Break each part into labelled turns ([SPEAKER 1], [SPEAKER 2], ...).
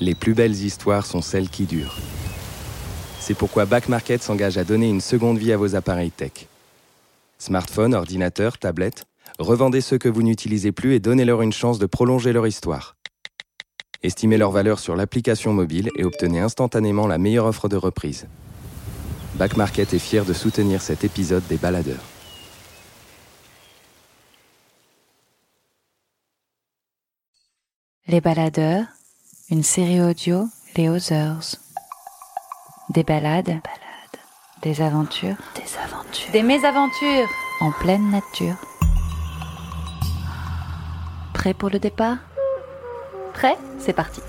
[SPEAKER 1] Les plus belles histoires sont celles qui durent. C'est pourquoi Back Market s'engage à donner une seconde vie à vos appareils tech. Smartphones, ordinateurs, tablettes, revendez ceux que vous n'utilisez plus et donnez-leur une chance de prolonger leur histoire. Estimez leur valeur sur l'application mobile et obtenez instantanément la meilleure offre de reprise. Back Market est fier de soutenir cet épisode des baladeurs.
[SPEAKER 2] Les baladeurs, une série audio Les Others. Des balades, des aventures,
[SPEAKER 3] Des aventures.
[SPEAKER 2] des mésaventures en pleine nature. Prêt pour le départ? Prêt? C'est parti.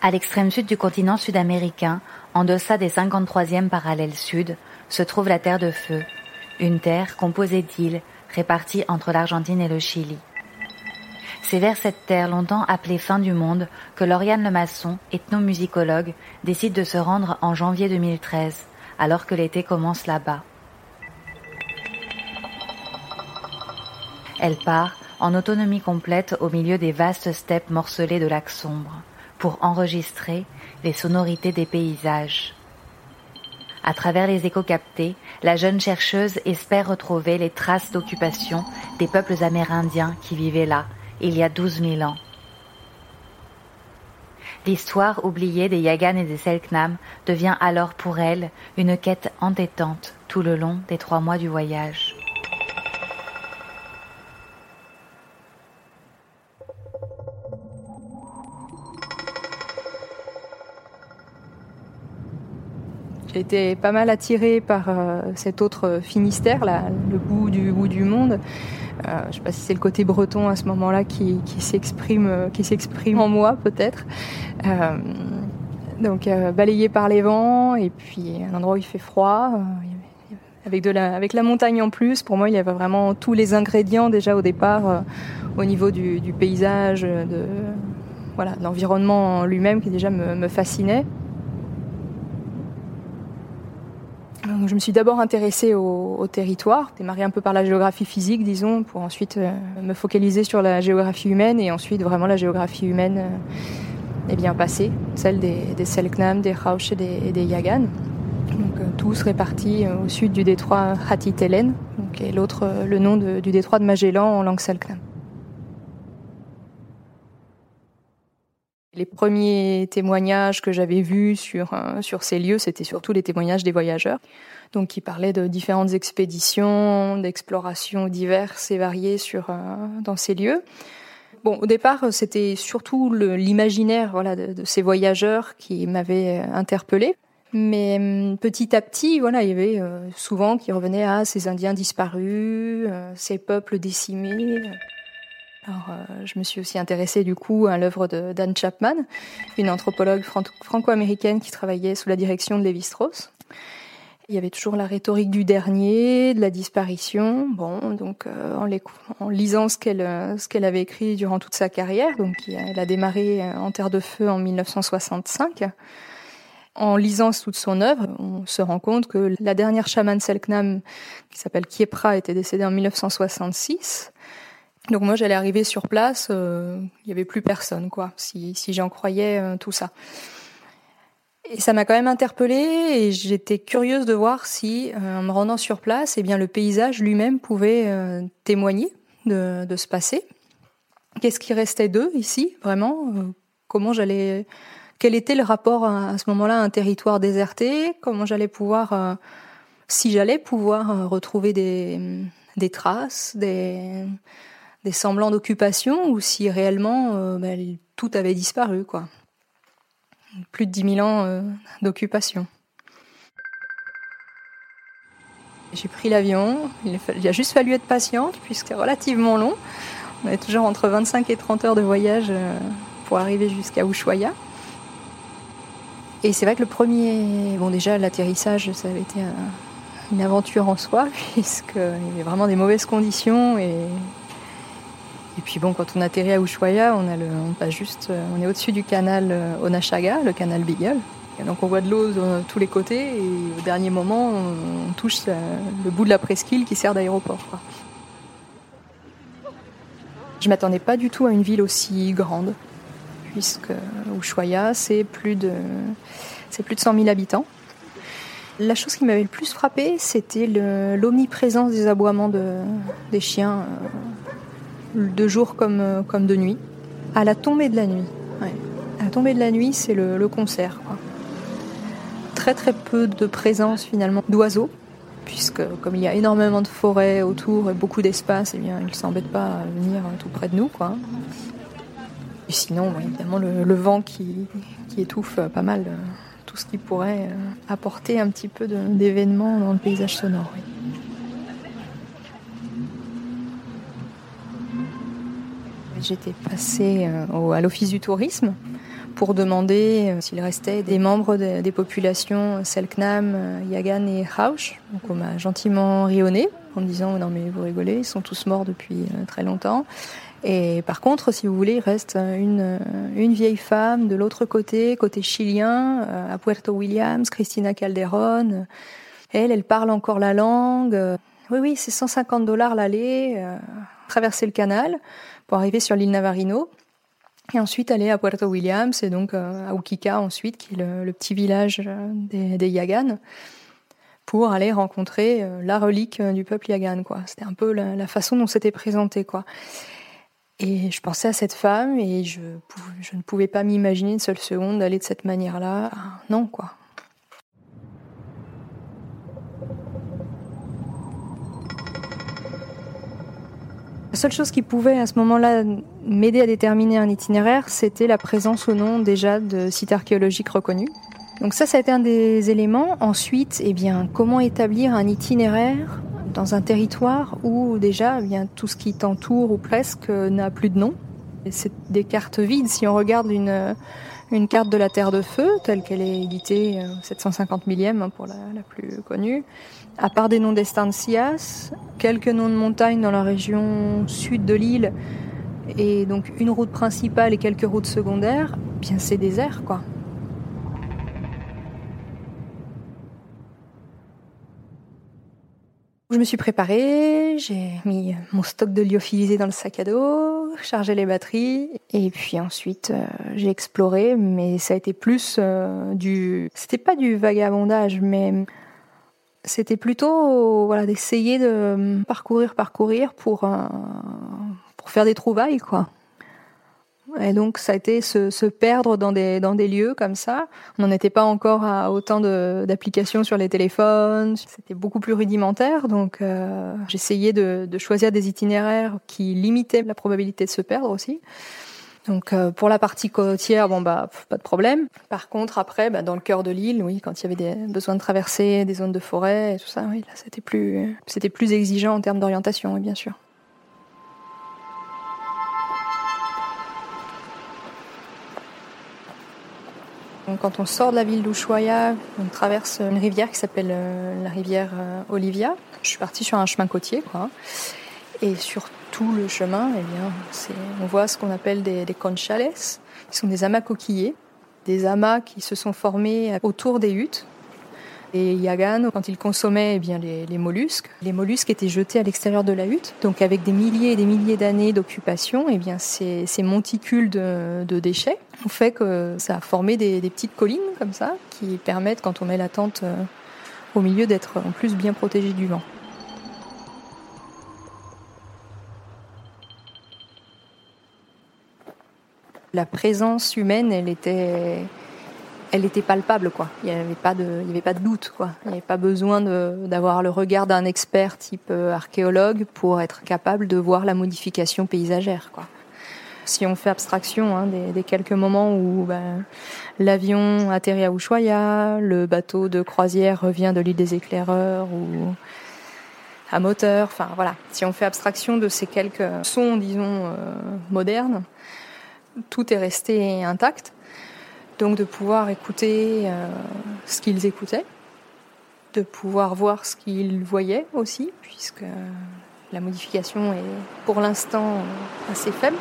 [SPEAKER 2] À l'extrême sud du continent sud-américain, en deçà des 53e parallèles sud, se trouve la Terre de Feu, une terre composée d'îles réparties entre l'Argentine et le Chili. C'est vers cette terre longtemps appelée fin du monde que Lauriane Lemasson, ethnomusicologue, décide de se rendre en janvier 2013, alors que l'été commence là-bas. Elle part en autonomie complète au milieu des vastes steppes morcelées de lacs sombres pour enregistrer les sonorités des paysages. À travers les échos captés, la jeune chercheuse espère retrouver les traces d'occupation des peuples amérindiens qui vivaient là il y a 12 000 ans. L'histoire oubliée des Yagan et des Selknam devient alors pour elle une quête entêtante tout le long des trois mois du voyage.
[SPEAKER 4] J'ai été pas mal attirée par euh, cet autre Finistère, le bout du bout du monde. Euh, je sais pas si c'est le côté breton à ce moment-là qui, s'exprime, euh, qui s'exprime en moi peut-être. Donc balayé par les vents et puis un endroit où il fait froid. avec, la, montagne en plus, pour moi, il y avait vraiment tous les ingrédients déjà au départ, au niveau du, paysage, de l'environnement en lui-même qui déjà me fascinait. Je me suis d'abord intéressée au, territoire, démarré un peu par la géographie physique, disons, pour ensuite euh, me focaliser sur la géographie humaine et ensuite vraiment la géographie humaine euh, est bien passée, celle des, Selknam, des Rauch et des, Yagan. Donc, euh, tous répartis au sud du détroit Hatitelen, donc, et l'autre le nom du détroit de Magellan en langue Selknam. Les premiers témoignages que j'avais vus sur, euh, sur ces lieux, c'était surtout les témoignages des voyageurs, donc qui parlaient de différentes expéditions, d'explorations diverses et variées sur, euh, dans ces lieux. Bon, au départ, c'était surtout l'imaginaire voilà, de, ces voyageurs qui m'avait euh, interpellée. Mais hum, petit à petit, voilà, il y avait souvent qui revenaient à ces Indiens disparus, ces peuples décimés. Alors, euh, je me suis aussi intéressée du coup à l'œuvre de Dan Chapman, une anthropologue fran- franco-américaine qui travaillait sous la direction de Lévi-Strauss. Il y avait toujours la rhétorique du dernier, de la disparition. Bon, donc euh, en, lisant ce qu'elle euh, ce qu'elle avait écrit durant toute sa carrière, donc elle a démarré euh, en Terre de Feu en 1965. En lisant toute son œuvre, on se rend compte que la dernière chamane Selknam, qui s'appelle Kiepra, était décédée en 1966. Donc moi, j'allais arriver sur place, euh, il y avait plus personne, quoi, si, j'en croyais euh, tout ça. Et ça m'a quand même interpellée et j'étais curieuse de voir si, euh, en me rendant sur place, eh bien le paysage lui-même pouvait témoigner de, ce passé. Qu'est-ce qui restait d'eux ici, vraiment Comment j'allais Quel était le rapport à, ce moment-là à un territoire déserté? Comment j'allais pouvoir, si j'allais pouvoir retrouver des, des traces, des, des semblants d'occupation, ou si réellement euh, ben, tout avait disparu, quoi plus de 10 000 ans euh, d'occupation. J'ai pris l'avion, il, a juste fallu être patiente puisque c'est relativement long. On est toujours entre 25 et 30 heures de voyage euh, pour arriver jusqu'à Ushuaia. Et c'est vrai que le premier, bon déjà l'atterrissage, ça avait été un- une aventure en soi puisqu'il y avait vraiment des mauvaises conditions et et puis bon, quand on atterrit à Ushuaia, on passe juste, euh, on est au-dessus du canal euh, Onashaga, le canal Beagle. donc on voit de l'eau de tous les côtés et au dernier moment on touche le bout de la presqu'île qui sert d'aéroport. Je m'attendais pas du tout à une ville aussi grande, puisque Ushuaia c'est plus de c'est plus de 100 000 habitants. La chose qui m'avait le plus frappé, c'était l'omniprésence des aboiements de, des chiens, euh, de jour comme, comme de nuit. À la tombée de la nuit. À la tombée de la nuit, c'est le, concert. Très très peu de présence finalement d'oiseaux, puisque comme il y a énormément de forêts autour et beaucoup d'espace, eh bien, ils ne s'embêtent pas à venir tout près de nous. Quoi. Et sinon, évidemment, le, vent qui, qui, étouffe pas mal euh, tout ce qui pourrait euh, apporter un petit peu d'événements dans le paysage sonore. J'étais passée euh, à l'office du tourisme pour demander euh, s'il restait des membres des populations Selknam, Yagan et Rauch. On m'a gentiment rionné en me disant non mais vous rigolez, ils sont tous morts depuis très longtemps. Et par contre, si vous voulez, il reste une, vieille femme de l'autre côté, côté chilien, euh, à Puerto Williams, Cristina Calderon. Elle, elle parle encore la langue. Oui, oui, c'est 150 dollars l'aller, euh, traverser le canal pour arriver sur l'île Navarino. Et ensuite aller à Puerto Williams et donc euh, à Ukika ensuite, qui est le, petit village des, des Yagan, pour aller rencontrer la relique du peuple Yagan. Quoi. C'était un peu la, la façon dont c'était présenté. Quoi. Et je pensais à cette femme et je, je ne pouvais pas m'imaginer une seule seconde d'aller de cette manière-là. Non, quoi. La seule chose qui pouvait à ce moment-là m'aider à déterminer un itinéraire, c'était la présence ou non déjà de sites archéologiques reconnus. Donc ça, ça a été un des éléments. Ensuite, eh bien, comment établir un itinéraire dans un territoire où déjà eh bien, tout ce qui t'entoure ou presque n'a plus de nom. C'est des cartes vides. Si on regarde une, une carte de la Terre de Feu, telle qu'elle est éditée 750 euh, millième hein, pour la, la, plus connue, à part des noms d'estancias, quelques noms de montagnes dans la région sud de l'île, et donc une route principale et quelques routes secondaires, bien c'est désert quoi. Je me suis préparée, j'ai mis mon stock de lyophilisé dans le sac à dos, chargé les batteries, et puis ensuite euh, j'ai exploré, mais ça a été plus euh, du, c'était pas du vagabondage, mais c'était plutôt voilà d'essayer de parcourir, parcourir pour euh, pour faire des trouvailles quoi. Et donc ça a été se, se, perdre dans des, dans des lieux comme ça. On n'en était pas encore à autant d'applications sur les téléphones. C'était beaucoup plus rudimentaire. Donc euh, j'essayais de, de, choisir des itinéraires qui limitaient la probabilité de se perdre aussi. Donc euh, pour la partie côtière, bon bah pas de problème. Par contre après, bah, dans le cœur de l'île, oui, quand il y avait des besoins de traverser des zones de forêt et tout ça, là c'était plus exigeant en termes d'orientation, bien sûr. quand on sort de la ville d'Ushuaia, on traverse une rivière qui s'appelle euh, la rivière euh, Olivia. Je suis partie sur un chemin côtier, quoi. Tout le chemin, eh bien, on voit ce qu'on appelle des, des conchales, qui sont des amas coquillés, des amas qui se sont formés autour des huttes et Yagan, quand il consommait eh bien, les, mollusques, les mollusques étaient jetés à l'extérieur de la hutte. Donc avec des milliers et des milliers d'années d'occupation, eh ces, monticules de, déchets ont fait que ça a formé des, petites collines comme ça, qui permettent, quand on met la tente euh, au milieu, d'être en plus bien protégé du vent. La présence humaine, elle était elle était palpable, quoi. Il n'y avait pas de, avait pas de doute, quoi. Il n'y avait pas besoin d'avoir le regard d'un expert type euh, archéologue pour être capable de voir la modification paysagère, quoi. Si on fait abstraction hein, des, quelques moments où ben, l'avion atterrit à Ushuaia, le bateau de croisière revient de l'île des éclaireurs ou à moteur, enfin voilà. Si on fait abstraction de ces quelques sons, disons, euh, modernes, tout est resté intact. Donc de pouvoir écouter euh, ce qu'ils écoutaient, de pouvoir voir ce qu'ils voyaient aussi, puisque la modification est pour l'instant assez faible.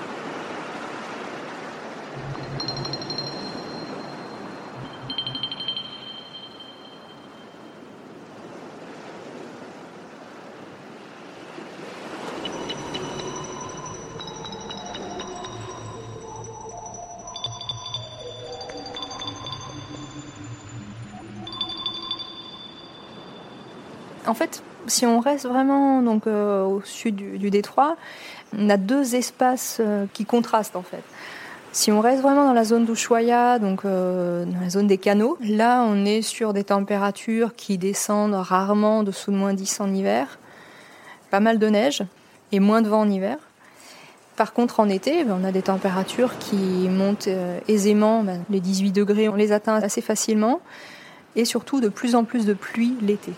[SPEAKER 4] En fait, si on reste vraiment donc au sud du, détroit, on a deux espaces qui contrastent en fait. Si on reste vraiment dans la zone d'Ushuaia, donc dans la zone des canaux, là on est sur des températures qui descendent rarement dessous de moins 10 en hiver, pas mal de neige et moins de vent en hiver. Par contre, en été, ben, on a des températures qui montent euh, aisément. Ben, les 18 degrés, on les atteint assez facilement. Et surtout, de plus en plus de pluie l'été.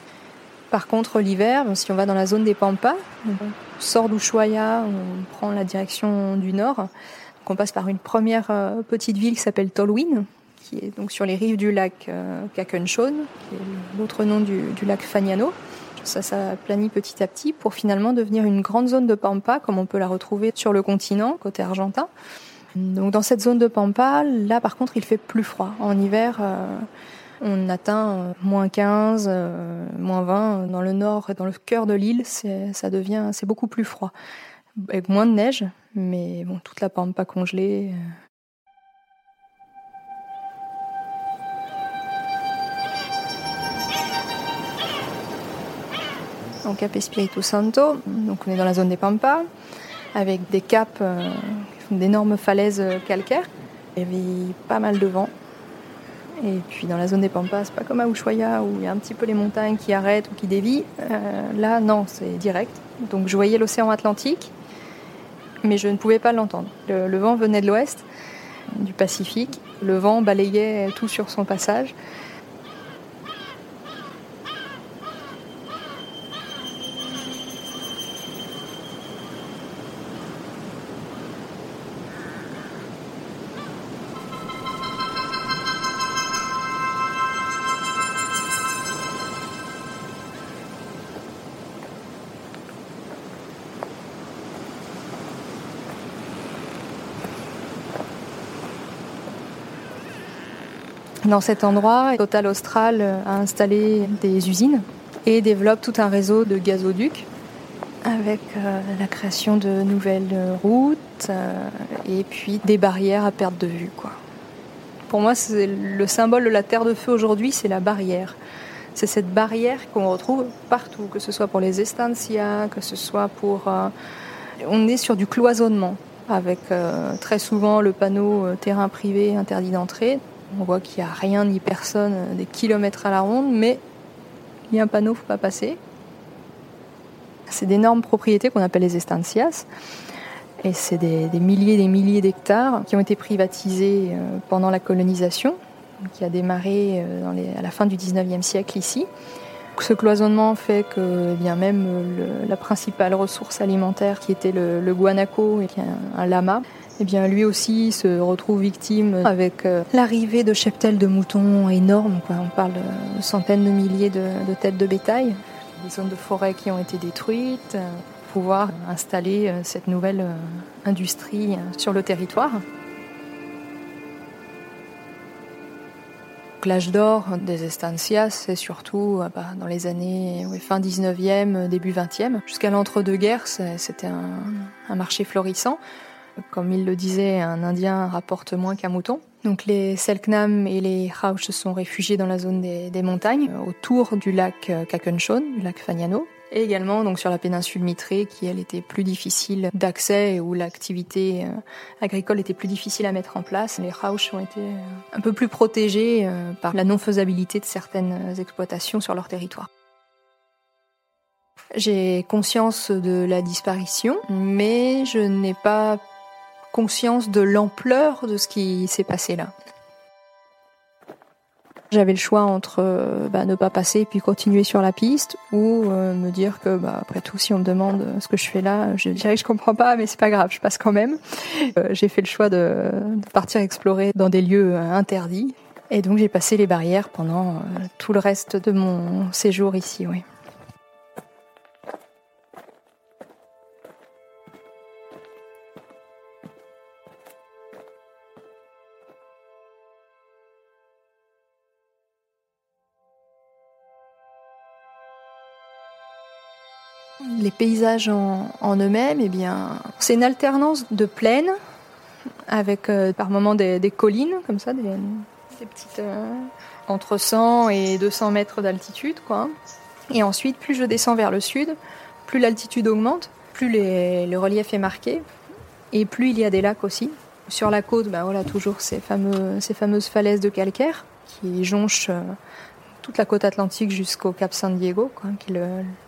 [SPEAKER 4] Par contre, l'hiver, si on va dans la zone des Pampas, on sort d'Ushuaia, on prend la direction du nord. Donc on passe par une première euh, petite ville qui s'appelle Tolwyn, qui est donc sur les rives du lac euh, Kakenshon, qui est l'autre nom du, du lac Fagnano. Ça s'aplanit petit à petit pour finalement devenir une grande zone de pampa, comme on peut la retrouver sur le continent, côté argentin. Donc dans cette zone de pampa, là par contre, il fait plus froid. En hiver, euh, on atteint euh, moins 15, euh, moins 20 dans le nord et dans le cœur de l'île, ça devient, c'est beaucoup plus froid. Avec moins de neige, mais toute la pampa congelée. au Cap Espiritu Santo. On est dans la zone des Pampas, avec des caps, euh, d'énormes falaises euh, calcaires. Il y avait pas mal de vent. Et puis dans la zone des Pampas, c'est pas comme à Ushuaia où il y a un petit peu les montagnes qui arrêtent ou qui dévient. Euh, là, non, c'est direct. Donc je voyais l'océan Atlantique, mais je ne pouvais pas l'entendre. le vent venait de l'ouest, du Pacifique. Le vent balayait tout sur son passage. Dans cet endroit, Total Austral a installé des usines et développe tout un réseau de gazoducs avec euh, la création de nouvelles routes euh, et puis des barrières à perte de vue. Pour moi, c'est le symbole de la Terre de Feu aujourd'hui, c'est la barrière. C'est cette barrière qu'on retrouve partout, que ce soit pour les estancias, que ce soit pour... Euh, on est sur du cloisonnement, avec très souvent le panneau terrain privé interdit d'entrée. On voit qu'il n'y a rien ni personne euh, des kilomètres à la ronde, mais il y a un panneau, faut pas passer. C'est d'énormes propriétés qu'on appelle les estancias. Et c'est des, milliers et des milliers d'hectares qui ont été privatisés euh, pendant la colonisation, qui a démarré euh, à la fin du 19e siècle ici. Ce cloisonnement fait que eh bien même la principale ressource alimentaire, qui était le, guanaco, qui est un lama, eh bien, lui aussi se retrouve victime avec euh, l'arrivée de cheptels de moutons énormes. On parle de centaines de milliers de, têtes de bétail, des zones de forêt qui ont été détruites, euh, pour pouvoir installer euh, cette nouvelle industrie sur le territoire. L'âge d'or des estancias, c'est surtout bah, dans les années fin 19e, début 20e. Jusqu'à l'entre-deux-guerres, c'était un marché florissant. Comme il le disait, un Indien rapporte moins qu'un mouton. Donc les Selknam et les Rauch se sont réfugiés dans la zone des, montagnes, autour du lac euh, Kakenshon, du lac Fagnano, et également donc sur la péninsule Mitré, qui elle était plus difficile d'accès et où l'activité euh, agricole était plus difficile à mettre en place. Les Rauch ont été euh, un peu plus protégés par la non-faisabilité de certaines exploitations sur leur territoire. J'ai conscience de la disparition, mais je n'ai pas conscience de l'ampleur de ce qui s'est passé là. J'avais le choix entre euh, bah, ne pas passer puis continuer sur la piste ou euh, me dire que bah, après tout si on me demande ce que je fais là, je dirais que je comprends pas mais c'est pas grave, je passe quand même. Euh, j'ai fait le choix de, de, partir explorer dans des lieux interdits et donc j'ai passé les barrières pendant tout le reste de mon séjour ici. Les paysages en, eux-mêmes, eh bien, c'est une alternance de plaines avec euh, par moments des, collines comme ça, des, petites euh, entre 100 et 200 mètres d'altitude, quoi. Et ensuite, plus je descends vers le sud, plus l'altitude augmente, plus le relief est marqué, et plus il y a des lacs aussi. Sur la côte, ben voilà, toujours ces fameuses falaises de calcaire qui jonchent euh, toute la côte atlantique jusqu'au Cap San Diego, qui est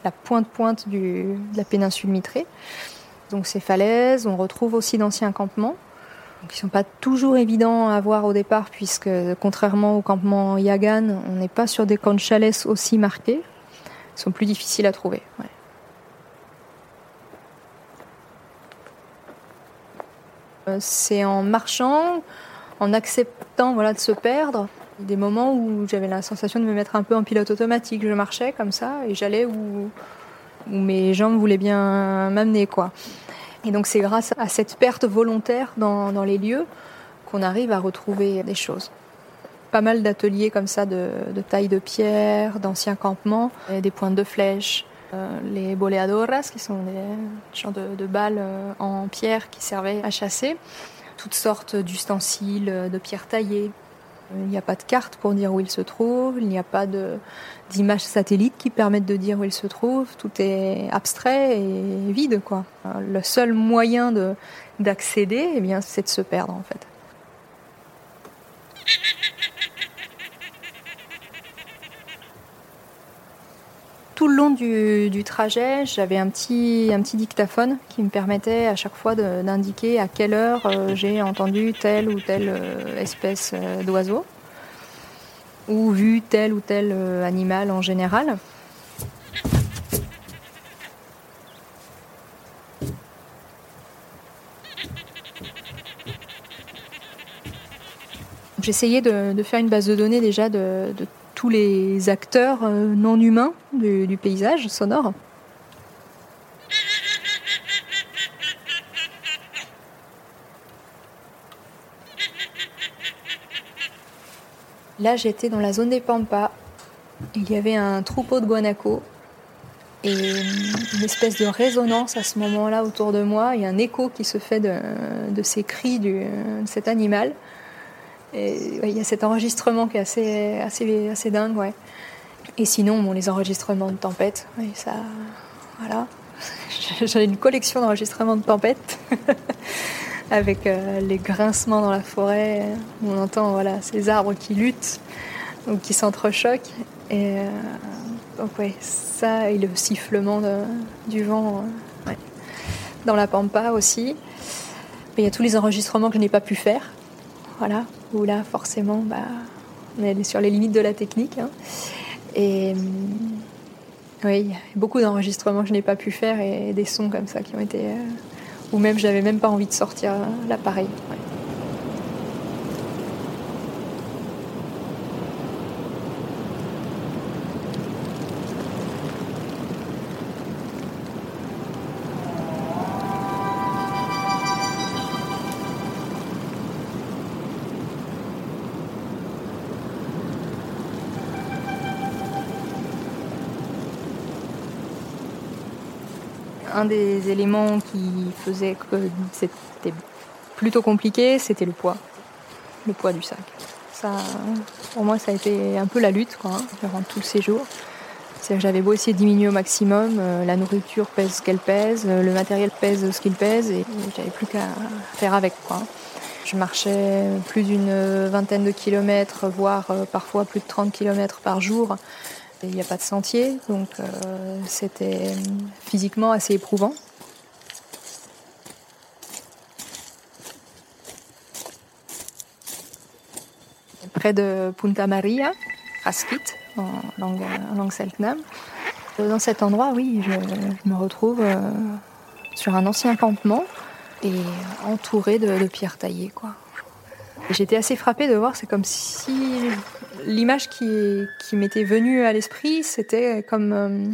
[SPEAKER 4] la pointe-pointe de la péninsule Mitré. Donc ces falaises, on retrouve aussi d'anciens campements, qui ne sont pas toujours évidents à voir au départ, puisque contrairement au campement Yagan, on n'est pas sur des camps de chalets aussi marqués. Ils sont plus difficiles à trouver. Euh, c'est en marchant, en acceptant voilà, de se perdre, des moments où j'avais la sensation de me mettre un peu en pilote automatique. Je marchais comme ça et j'allais où, mes jambes voulaient bien m'amener. quoi. Et donc c'est grâce à cette perte volontaire dans, les lieux qu'on arrive à retrouver des choses. Pas mal d'ateliers comme ça de, taille de pierre, d'anciens campements, des pointes de flèches, euh, les boleadoras qui sont des genres de, balles euh, en pierre qui servaient à chasser, toutes sortes d'ustensiles, de pierres taillées, il n'y a pas de carte pour dire où il se trouve, il n'y a pas d'images satellites qui permettent de dire où il se trouve. Tout est abstrait et vide, quoi. Le seul moyen d'accéder, eh bien, c'est de se perdre, en fait. Tout le long du, trajet, j'avais un petit, dictaphone qui me permettait à chaque fois d'indiquer à quelle heure euh, j'ai entendu telle ou telle euh, espèce euh, d'oiseau ou vu tel ou tel animal en général. J'essayais de, faire une base de données déjà de tous les acteurs euh, non humains du, paysage sonore. Là, j'étais dans la zone des Pampas. Il y avait un troupeau de guanacos et une espèce de résonance à ce moment-là autour de moi. Il y a un écho qui se fait de, ces cris de cet animal il y a cet enregistrement qui est assez, assez, assez dingue, ouais. Et sinon, bon, les enregistrements de tempête, ça, voilà. J'ai une collection d'enregistrements de tempête avec euh, les grincements dans la forêt. On entend voilà ces arbres qui luttent, ou qui s'entrechoquent. Et euh, donc ouais, ça et le sifflement du vent dans la pampa aussi. il y a tous les enregistrements que je n'ai pas pu faire. Voilà, où là, forcément, bah, on est sur les limites de la technique. Hein. Et oui, y a beaucoup d'enregistrements je n'ai pas pu faire et des sons comme ça qui ont été. Euh, ou même, j'avais même pas envie de sortir l'appareil. un des éléments qui faisait que c'était plutôt compliqué, c'était le poids. Le poids du sac. Ça, pour moi, ça a été un peu la lutte quoi, hein, durant tout le séjour. J'avais beau essayer de diminuer au maximum, euh, la nourriture pèse ce qu'elle pèse, euh, le matériel pèse ce qu'il pèse, et j'avais plus qu'à faire avec. Quoi. Je marchais plus d'une vingtaine de kilomètres, voire euh, parfois plus de 30 kilomètres par jour. Il n'y a pas de sentier, donc euh, c'était physiquement assez éprouvant. Près de Punta Maria, en langue, en langue selknam. Dans cet endroit, oui, je, me retrouve euh, sur un ancien campement et entouré de, de pierres taillées. Quoi. J'étais assez frappée de voir, c'est comme si l'image qui, m'était venue à l'esprit, c'était comme euh,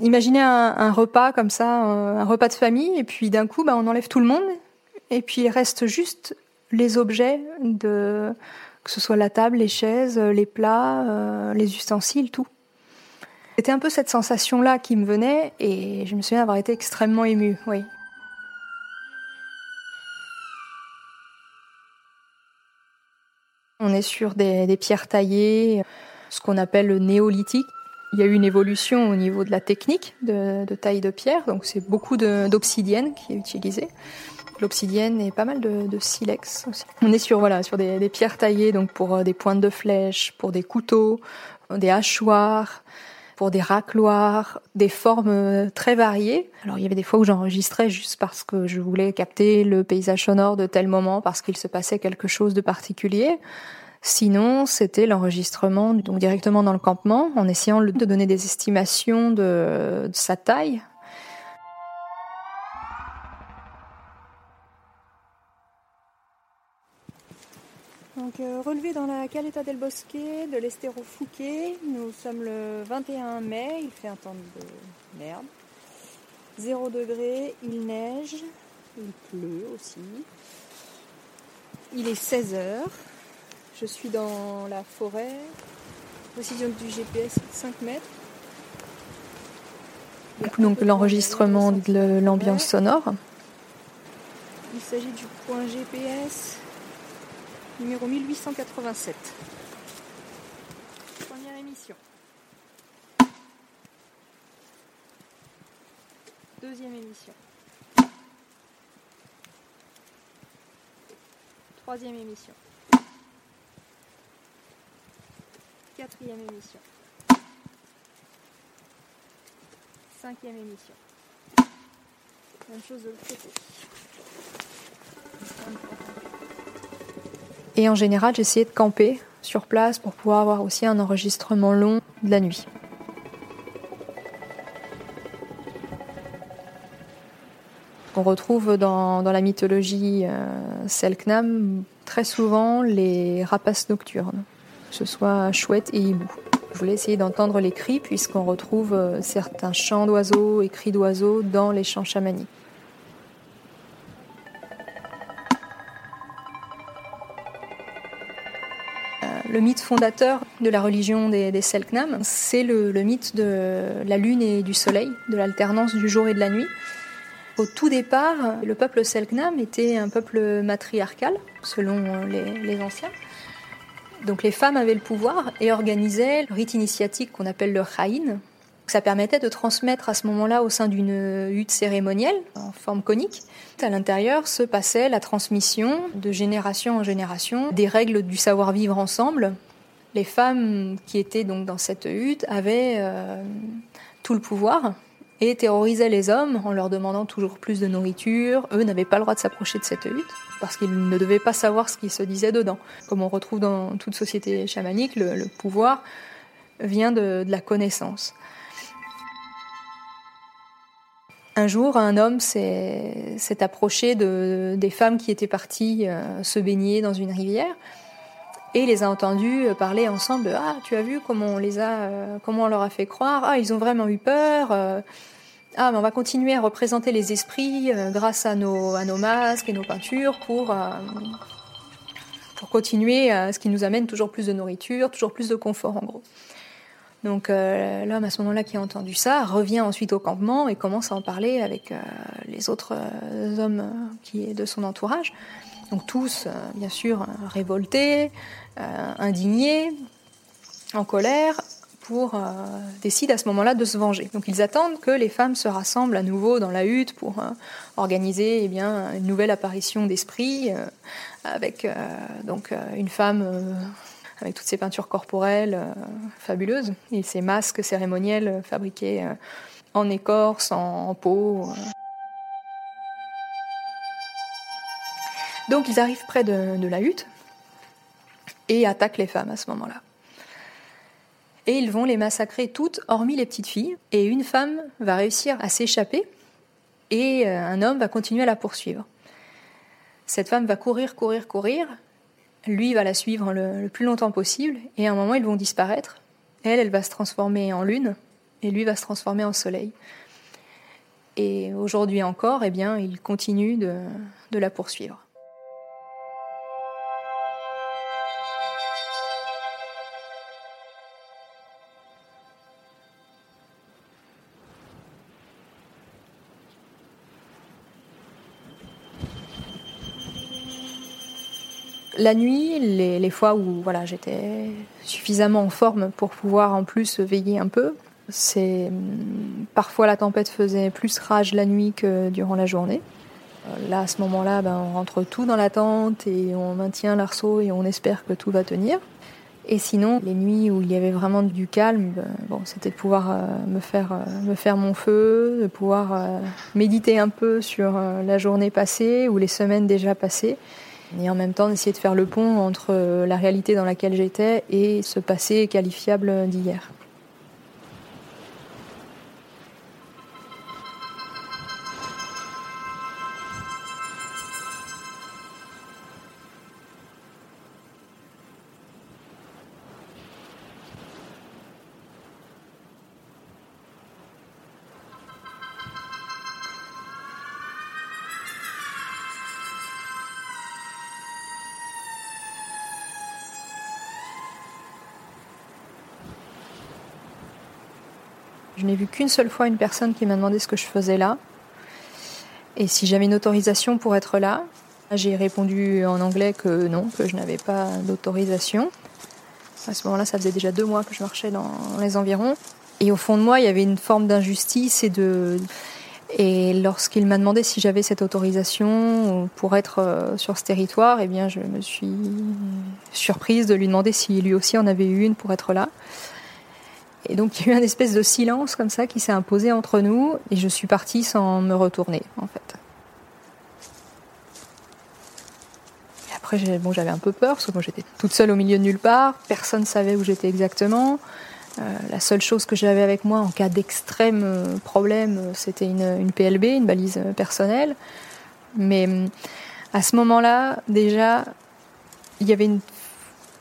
[SPEAKER 4] imaginer un, repas comme ça, un, repas de famille, et puis d'un coup, bah, on enlève tout le monde, et puis il reste juste les objets de que ce soit la table, les chaises, les plats, euh, les ustensiles, tout. C'était un peu cette sensation-là qui me venait, et je me souviens d'avoir été extrêmement émue, oui. On est sur des, pierres taillées, ce qu'on appelle le néolithique. Il y a eu une évolution au niveau de la technique de, taille de pierre, donc c'est beaucoup d'obsidienne qui est utilisée. L'obsidienne et pas mal de, silex aussi. On est sur voilà sur des, pierres taillées donc pour euh, des pointes de flèches, pour des couteaux, des hachoirs, pour des racloirs, des formes euh, très variées. Alors il y avait des fois où j'enregistrais juste parce que je voulais capter le paysage sonore de tel moment parce qu'il se passait quelque chose de particulier. Sinon, c'était l'enregistrement donc directement dans le campement, en essayant de donner des estimations de, sa taille. Donc, euh, relevé dans la Caleta del Bosque de l'Estero Fouquet. Nous sommes le 21 mai, il fait un temps de merde. 0 degré, il neige, il pleut aussi. Il est 16 heures. Je suis dans la forêt. Précision du GPS 5 mètres. Donc l'enregistrement de l'ambiance sonore. Il s'agit du point GPS numéro 1887. Première émission. Deuxième émission. Troisième émission. Quatrième émission. Cinquième émission. Même chose de l'autre côté. Et en général, j'essayais de camper sur place pour pouvoir avoir aussi un enregistrement long de la nuit. On retrouve dans, la mythologie euh, Selknam très souvent les rapaces nocturnes que ce soit chouette et hibou. Je voulais essayer d'entendre les cris puisqu'on retrouve euh, certains chants d'oiseaux et cris d'oiseaux dans les chants chamaniques. Le mythe fondateur de la religion des, Selknam, c'est le, mythe de la lune et du soleil, de l'alternance du jour et de la nuit. Au tout départ, le peuple Selknam était un peuple matriarcal, selon les anciens. Donc les femmes avaient le pouvoir et organisaient le rite initiatique qu'on appelle le Khaïn. Ça permettait de transmettre à ce moment-là au sein d'une hutte cérémonielle en forme conique. À l'intérieur se passait la transmission de génération en génération des règles du savoir-vivre ensemble. Les femmes qui étaient donc dans cette hutte avaient euh, tout le pouvoir et terrorisaient les hommes en leur demandant toujours plus de nourriture. Eux n'avaient pas le droit de s'approcher de cette hutte parce qu'ils ne devaient pas savoir ce qui se disait dedans. Comme on retrouve dans toute société chamanique, le, pouvoir vient de, la connaissance. Un jour, un homme s'est approché de, des femmes qui étaient parties euh, se baigner dans une rivière et les a entendues parler ensemble. Ah, tu as vu comment on les a, euh, comment on leur a fait croire? Ah, ils ont vraiment eu peur. Euh, ah, mais on va continuer à représenter les esprits euh, grâce à nos, à nos masques et nos peintures pour, euh, pour continuer à ce qui nous amène toujours plus de nourriture, toujours plus de confort en gros. Donc euh, l'homme à ce moment-là qui a entendu ça revient ensuite au campement et commence à en parler avec les autres hommes qui de son entourage. Donc tous, bien sûr, révoltés, indignés, en colère, pour euh, décident à ce moment-là de se venger. Donc ils attendent que les femmes se rassemblent à nouveau dans la hutte pour euh, organiser eh bien, une nouvelle apparition d'esprit euh, avec donc une femme avec toutes ses peintures corporelles fabuleuses et ses masques cérémoniels fabriqués en écorce, en, peau. Donc ils arrivent près de la hutte et attaquent les femmes à ce moment-là et ils vont les massacrer toutes, hormis les petites filles. Et une femme va réussir à s'échapper et euh, un homme va continuer à la poursuivre. Cette femme va courir, courir, courir. Lui va la suivre le, plus longtemps possible et à un moment ils vont disparaître. Elle, elle va se transformer en lune et lui va se transformer en soleil. Et aujourd'hui encore, eh bien, il continue de la poursuivre. La nuit, les, fois où voilà, j'étais suffisamment en forme pour pouvoir en plus veiller un peu, c'est hum, parfois la tempête faisait plus rage la nuit que durant la journée. Euh, là, à ce moment-là, ben, on rentre tout dans la tente et on maintient l'arceau et on espère que tout va tenir. Et sinon, les nuits où il y avait vraiment du calme, ben, bon, c'était de pouvoir euh, me, faire, euh, me faire mon feu, de pouvoir méditer un peu sur la journée passée ou les semaines déjà passées, et en même temps d'essayer de faire le pont entre la réalité dans laquelle j'étais et ce passé qualifiable d'hier. Vu qu'une seule fois une personne qui m'a demandé ce que je faisais là et si j'avais une autorisation pour être là. J'ai répondu en anglais que non, que je n'avais pas d'autorisation. À ce moment-là, ça faisait déjà deux mois que je marchais dans les environs. Et au fond de moi, il y avait une forme d'injustice et de. Et lorsqu'il m'a demandé si j'avais cette autorisation pour être euh, sur ce territoire, eh bien, je me suis surprise de lui demander si lui aussi en avait eu une pour être là. Et donc il y a eu un espèce de silence comme ça qui s'est imposé entre nous et je suis partie sans me retourner en fait. Après bon, j'avais un peu peur parce que moi j'étais toute seule au milieu de nulle part, personne ne savait où j'étais exactement. Euh, la seule chose que j'avais avec moi en cas d'extrême euh, problème, c'était une, une, PLB, une balise personnelle. Mais hum, à ce moment-là, déjà, il y avait une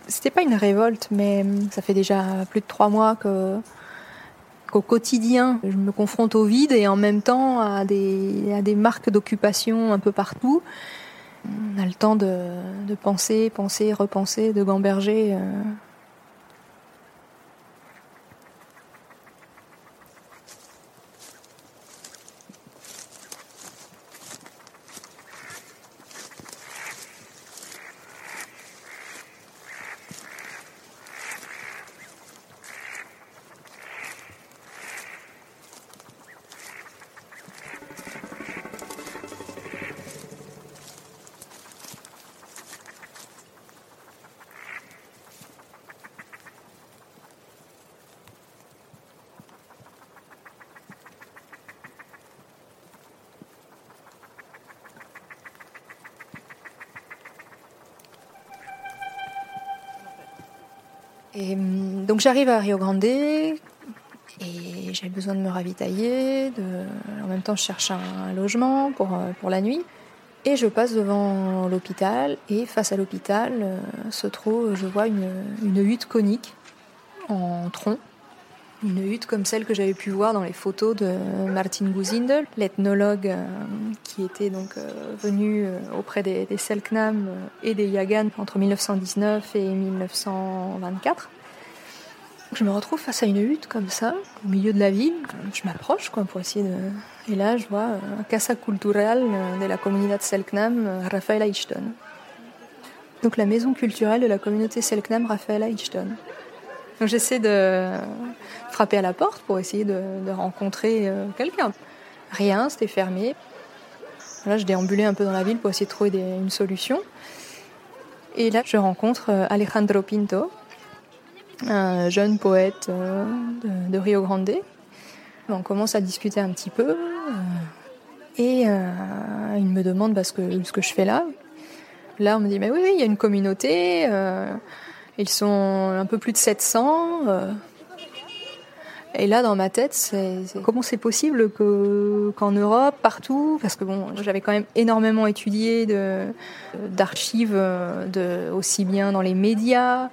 [SPEAKER 4] c'était pas une révolte, mais hum, ça fait déjà plus de trois mois que qu'au quotidien, je me confronte au vide et en même temps à des, à des marques d'occupation un peu partout. On a le temps de, de penser, penser, repenser, de gamberger. Euh, Hum, donc j'arrive à Rio Grande et j'ai besoin de me ravitailler. En même temps, je cherche un logement pour, euh, pour la nuit. Et je passe devant l'hôpital et face à l'hôpital euh, se trouve, je vois une, une hutte conique en tronc une hutte comme celle que j'avais pu voir dans les photos de Martin Guzindel, l'ethnologue euh, qui était donc euh, venu euh, auprès des, Selknam et des Yagan entre 1919 et 1924. Je me retrouve face à une hutte comme ça, au milieu de la ville. Je m'approche pour essayer de. Et là, je vois Casa Cultural de la communauté Selknam, Rafaela Eichton. Donc la maison culturelle de la communauté Selknam, Rafaela Eichton. Donc j'essaie de frapper à la porte pour essayer de, rencontrer euh, quelqu'un. Rien, c'était fermé. Là, je déambulais un peu dans la ville pour essayer de trouver une solution. Et là, je rencontre euh, Alejandro Pinto, un jeune poète euh, de, Rio Grande. On commence à discuter un petit peu. Et il me demande bah, ce, que, ce que je fais là. Là, on me dit, mais oui, oui il y a une communauté. Ils sont un peu plus de 700. Euh. Et là, dans ma tête, c'est comment c'est possible que qu'en Europe, partout, parce que bon, j'avais quand même énormément étudié d'archives, de, aussi bien dans les médias,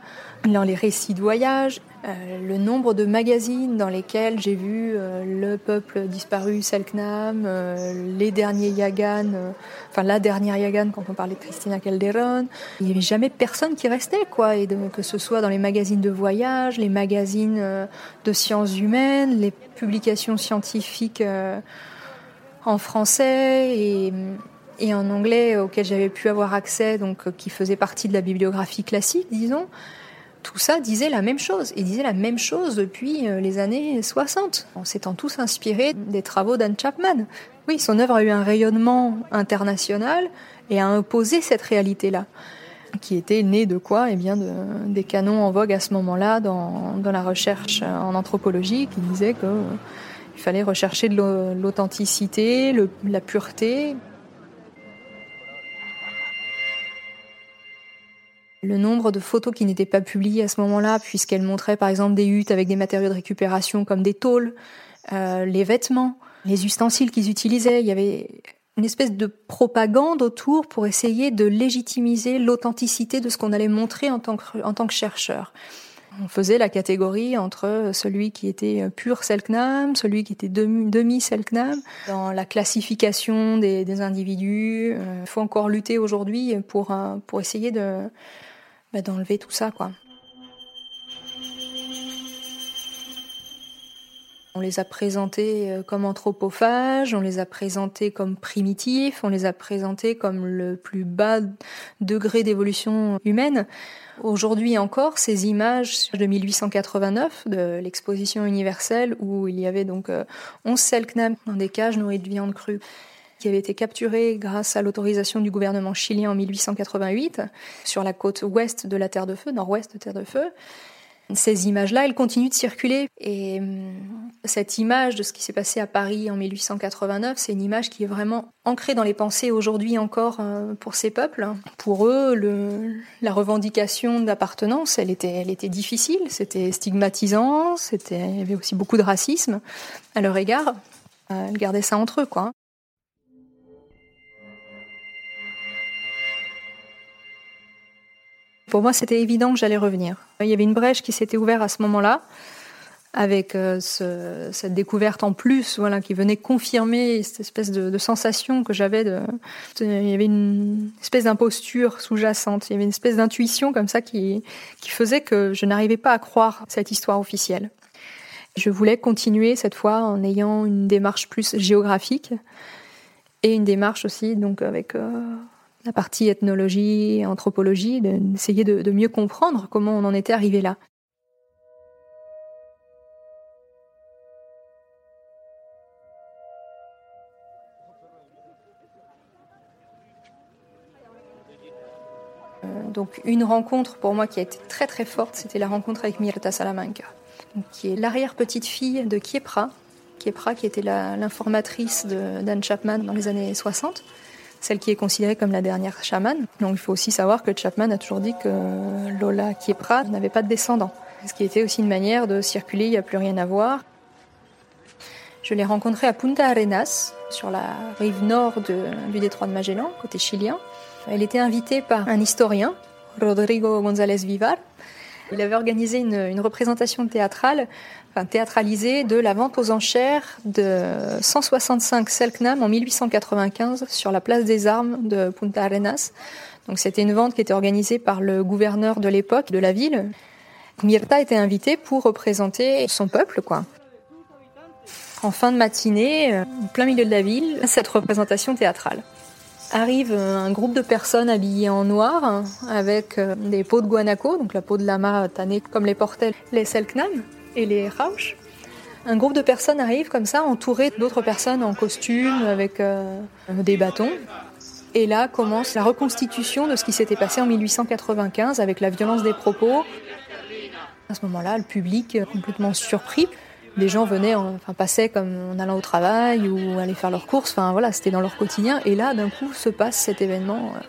[SPEAKER 4] dans les récits de voyage, euh, le nombre de magazines dans lesquels j'ai vu euh, le peuple disparu, Selknam, euh, les derniers Yagan, enfin la dernière Yagan quand on parlait de Christina Calderon, il n'y avait jamais personne qui restait, quoi, et que ce soit dans les magazines de voyage, les magazines de sciences humaines, les publications scientifiques en français, et et un anglais auquel j'avais pu avoir accès, donc qui faisait partie de la bibliographie classique, disons, tout ça disait la même chose. Il disait la même chose depuis les années 60, en s'étant tous inspirés des travaux d'Anne Chapman. Oui, son œuvre a eu un rayonnement international et a imposé cette réalité-là qui était né de quoi? Eh bien, de, des canons en vogue à ce moment-là dans, dans, la recherche en anthropologie, qui disaient qu'il euh, fallait rechercher de l'authenticité, la pureté. Le nombre de photos qui n'étaient pas publiées à ce moment-là, puisqu'elles montraient par exemple des huttes avec des matériaux de récupération comme des tôles, euh, les vêtements, les ustensiles qu'ils utilisaient. Il y avait une espèce de propagande autour pour essayer de légitimiser l'authenticité de ce qu'on allait montrer en tant que, chercheur. On faisait la catégorie entre celui qui était pur Selknam, celui qui était demi, Selknam. Dans la classification des, individus, il euh, faut encore lutter aujourd'hui pour, pour essayer de, bah, d'enlever tout ça, quoi. On les a présentés euh, comme anthropophages, on les a présentés comme primitifs, on les a présentés comme le plus bas degré d'évolution humaine. Aujourd'hui encore, ces images de 1889 de l'exposition universelle où il y avait donc 11 euh, selknam dans des cages nourries de viande crue qui avaient été capturés grâce à l'autorisation du gouvernement chilien en 1888 sur la côte ouest de la Terre de Feu, nord-ouest de Terre de Feu. Ces images-là, elles continuent de circuler. Et hum, cette image de ce qui s'est passé à Paris en 1889, c'est une image qui est vraiment ancrée dans les pensées aujourd'hui encore euh, pour ces peuples. Pour eux, la revendication d'appartenance, elle était, elle était difficile, c'était stigmatisant, c'était, il y avait aussi beaucoup de racisme à leur égard. Euh, elles gardaient ça entre eux, quoi. Pour moi, c'était évident que j'allais revenir. Il y avait une brèche qui s'était ouverte à ce moment-là, avec euh, ce, cette découverte en plus, voilà, qui venait confirmer cette espèce de, sensation que j'avais. Il y avait une espèce d'imposture sous-jacente. Il y avait une espèce d'intuition comme ça qui, qui faisait que je n'arrivais pas à croire cette histoire officielle. Je voulais continuer cette fois en ayant une démarche plus géographique et une démarche aussi donc avec euh, la partie ethnologie, anthropologie, d'essayer de, de, mieux comprendre comment on en était arrivé là. Euh, donc une rencontre pour moi qui a été très très forte, c'était la rencontre avec Mirta Salamanca, qui est l'arrière-petite-fille de Kiepra, Kiepra qui était l'informatrice d'Anne Chapman dans les années 60 celle qui est considérée comme la dernière chamane. Donc il faut aussi savoir que Chapman a toujours dit que Lola Kiepra n'avait pas de descendants. Ce qui était aussi une manière de circuler, il n'y a plus rien à voir. Je l'ai rencontrée à Punta Arenas, sur la rive nord du détroit de Magellan, côté chilien. Elle était invitée par un historien, Rodrigo González Vivar. Il avait organisé une, représentation théâtrale enfin, théâtralisé de la vente aux enchères de 165 Selknam en 1895 sur la place des armes de Punta Arenas. Donc c'était une vente qui était organisée par le gouverneur de l'époque de la ville. Mirta était invitée pour représenter son peuple, quoi. En fin de matinée, euh, en plein milieu de la ville, cette représentation théâtrale. Arrive un groupe de personnes habillées en noir avec euh, des peaux de guanaco, donc la peau de lama tannée comme les portaient les Selknam et les Rausch. Un groupe de personnes arrive comme ça, entouré d'autres personnes en costume, avec euh, des bâtons. Et là commence la reconstitution de ce qui s'était passé en 1895 avec la violence des propos. À ce moment-là, le public complètement surpris. Les gens venaient, enfin passaient comme en allant au travail ou allaient faire leurs courses. Enfin voilà, c'était dans leur quotidien. Et là, d'un coup, se passe cet événement euh,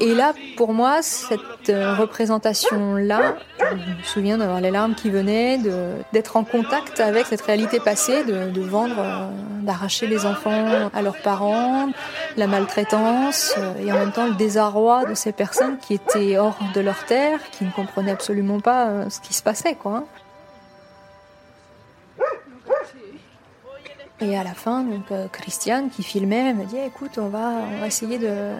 [SPEAKER 4] et là, pour moi, cette euh, représentation-là, je me souviens d'avoir les larmes qui venaient, d'être en contact avec cette réalité passée, de, vendre, euh, d'arracher les enfants à leurs parents, la maltraitance, et en même temps le désarroi de ces personnes qui étaient hors de leur terre, qui ne comprenaient absolument pas ce qui se passait, quoi. Et à la fin, donc, euh, Christian, qui filmait, me dit écoute, on va, essayer de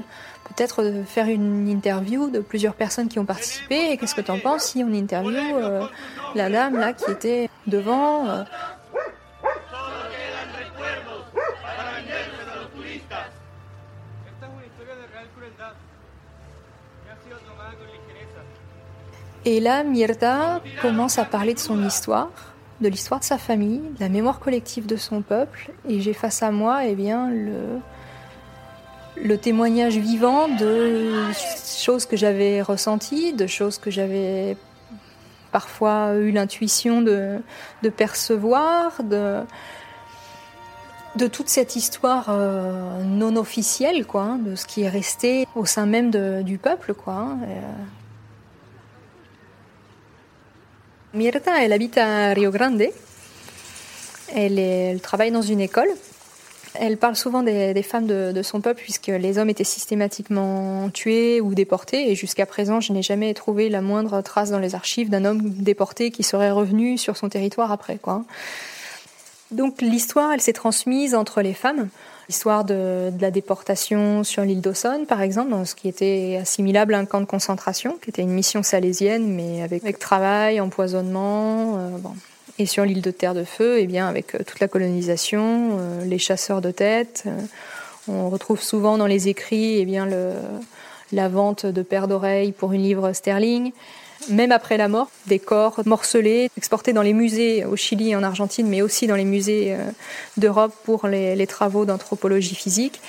[SPEAKER 4] peut-être faire une interview de plusieurs personnes qui ont participé. Et qu'est-ce que t'en penses si on interview euh, la dame là qui était devant. Euh? Et là, Mirta commence à parler de son histoire de l'histoire de sa famille, de la mémoire collective de son peuple, et j'ai face à moi eh bien, le, témoignage vivant de choses que j'avais ressenties, de choses que j'avais parfois eu l'intuition de, percevoir, de, toute cette histoire euh, non officielle, quoi, hein, de ce qui est resté au sein même du peuple, quoi. Hein, euh. Mirta, elle habite à Rio Grande. elle travaille dans une école elle parle souvent des, femmes de, son peuple puisque les hommes étaient systématiquement tués ou déportés et jusqu'à présent je n'ai jamais trouvé la moindre trace dans les archives d'un homme déporté qui serait revenu sur son territoire après. Donc l'histoire elle s'est transmise entre les femmes. L'histoire de, la déportation sur l'île d'Aussonne, par exemple, dans ce qui était assimilable à un camp de concentration, qui était une mission salésienne, mais avec, travail, empoisonnement. Euh, bon, et sur l'île de Terre de Feu, eh bien, avec euh, toute la colonisation, euh, les chasseurs de tête, euh, on retrouve souvent dans les écrits eh bien, le, la vente de paires d'oreilles pour une livre sterling. Même après la mort, des corps morcelés, exportés dans les musées au Chili et en Argentine, mais aussi dans les musées d'Europe pour les, travaux d'anthropologie physique.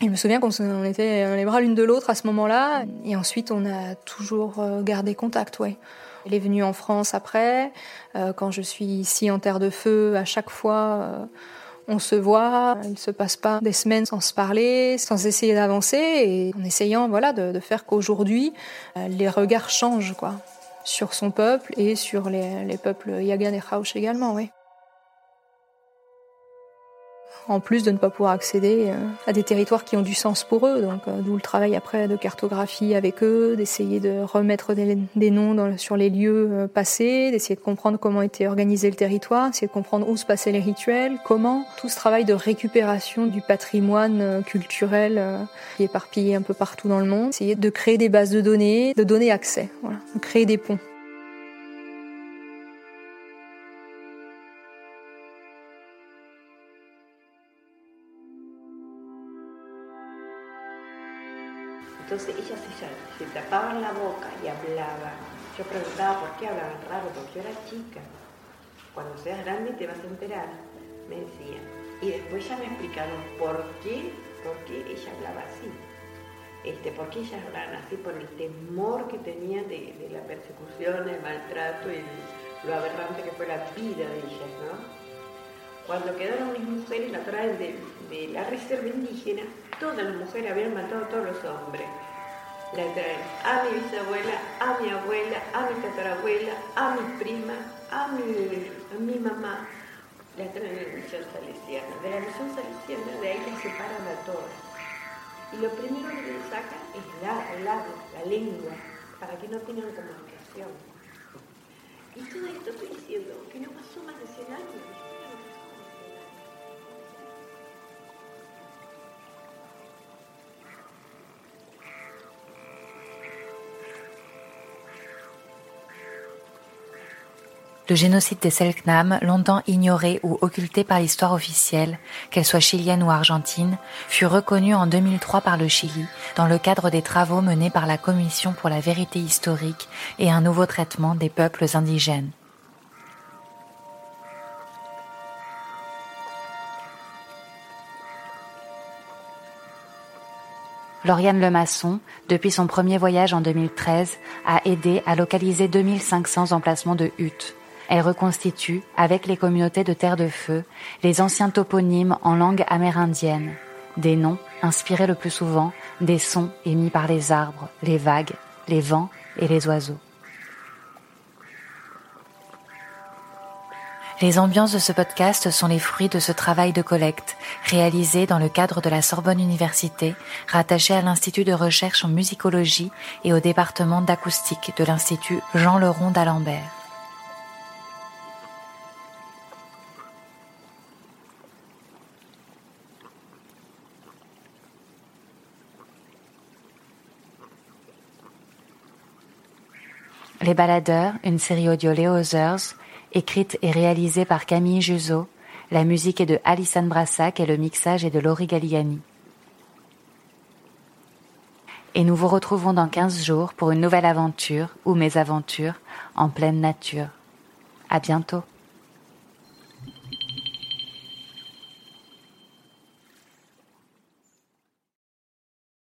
[SPEAKER 4] Je me souviens qu'on était les bras l'une de l'autre à ce moment-là, et ensuite on a toujours euh, gardé contact, ouais. Elle est venue en France après. Euh, quand je suis ici en Terre de Feu, à chaque fois, euh, on se voit. Il ne se passe pas des semaines sans se parler, sans essayer d'avancer, et en essayant, voilà, de, faire qu'aujourd'hui, les regards changent, quoi, sur son peuple et sur les, les peuples Yagan et Rauch également, oui en plus de ne pas pouvoir accéder euh, à des territoires qui ont du sens pour eux. Donc, euh, d'où le travail après de cartographie avec eux, d'essayer de remettre des, noms sur les lieux euh, passés, d'essayer de comprendre comment était organisé le territoire, d'essayer de comprendre où se passaient les rituels, comment. Tout ce travail de récupération du patrimoine culturel qui est éparpillé un peu partout dans le monde. Essayer de créer des bases de données, de donner accès, de créer des ponts.
[SPEAKER 3] La boca y hablaba. Yo preguntaba por qué hablaban raro, porque yo era chica. Cuando seas grande te vas a enterar, me decía. Y después ya me explicaron por qué, por qué ella hablaba así. Este, por qué ellas hablaban así, por el temor que tenían de, la persecución, el maltrato y lo aberrante que fue la vida de ellas, ¿no? Cuando quedaron mis mujeres la traen de, de la reserva indígena, todas las mujeres habían matado a todos los hombres. La traen a mi bisabuela, a mi abuela, a mi tatarabuela, a mi prima, a mi, a mi mamá. La traen en la misión salesiana. De la misión salesiana, de ahí las separan a todas. Y lo primero que les sacan es la, la, la lengua, para que no tengan comunicación. Y todo esto estoy diciendo que no pasó más de 100 años.
[SPEAKER 2] Le génocide des Selknam, longtemps ignoré ou occulté par l'histoire officielle, qu'elle soit chilienne ou argentine, fut reconnu en 2003 par le Chili dans le cadre des travaux menés par la Commission pour la vérité historique et un nouveau traitement des peuples indigènes. Lauriane Lemasson, depuis son premier voyage en 2013, a aidé à localiser 2500 emplacements de huttes elle reconstitue, avec les communautés de Terre de Feu, les anciens toponymes en langue amérindienne, des noms inspirés le plus souvent des sons émis par les arbres, les vagues, les vents et les oiseaux. Les ambiances de ce podcast sont les fruits de ce travail de collecte réalisé dans le cadre de la Sorbonne Université, rattaché à l'Institut de recherche en musicologie et au département d'acoustique de l'Institut Jean Leron d'Alembert. Les Baladeurs, une série audio Léo Others, écrite et réalisée par Camille Juzo. La musique est de Alison Brassac et le mixage est de Laurie Galliani. et nous vous retrouvons dans 15 jours pour une nouvelle aventure ou mes aventures en pleine nature. À bientôt.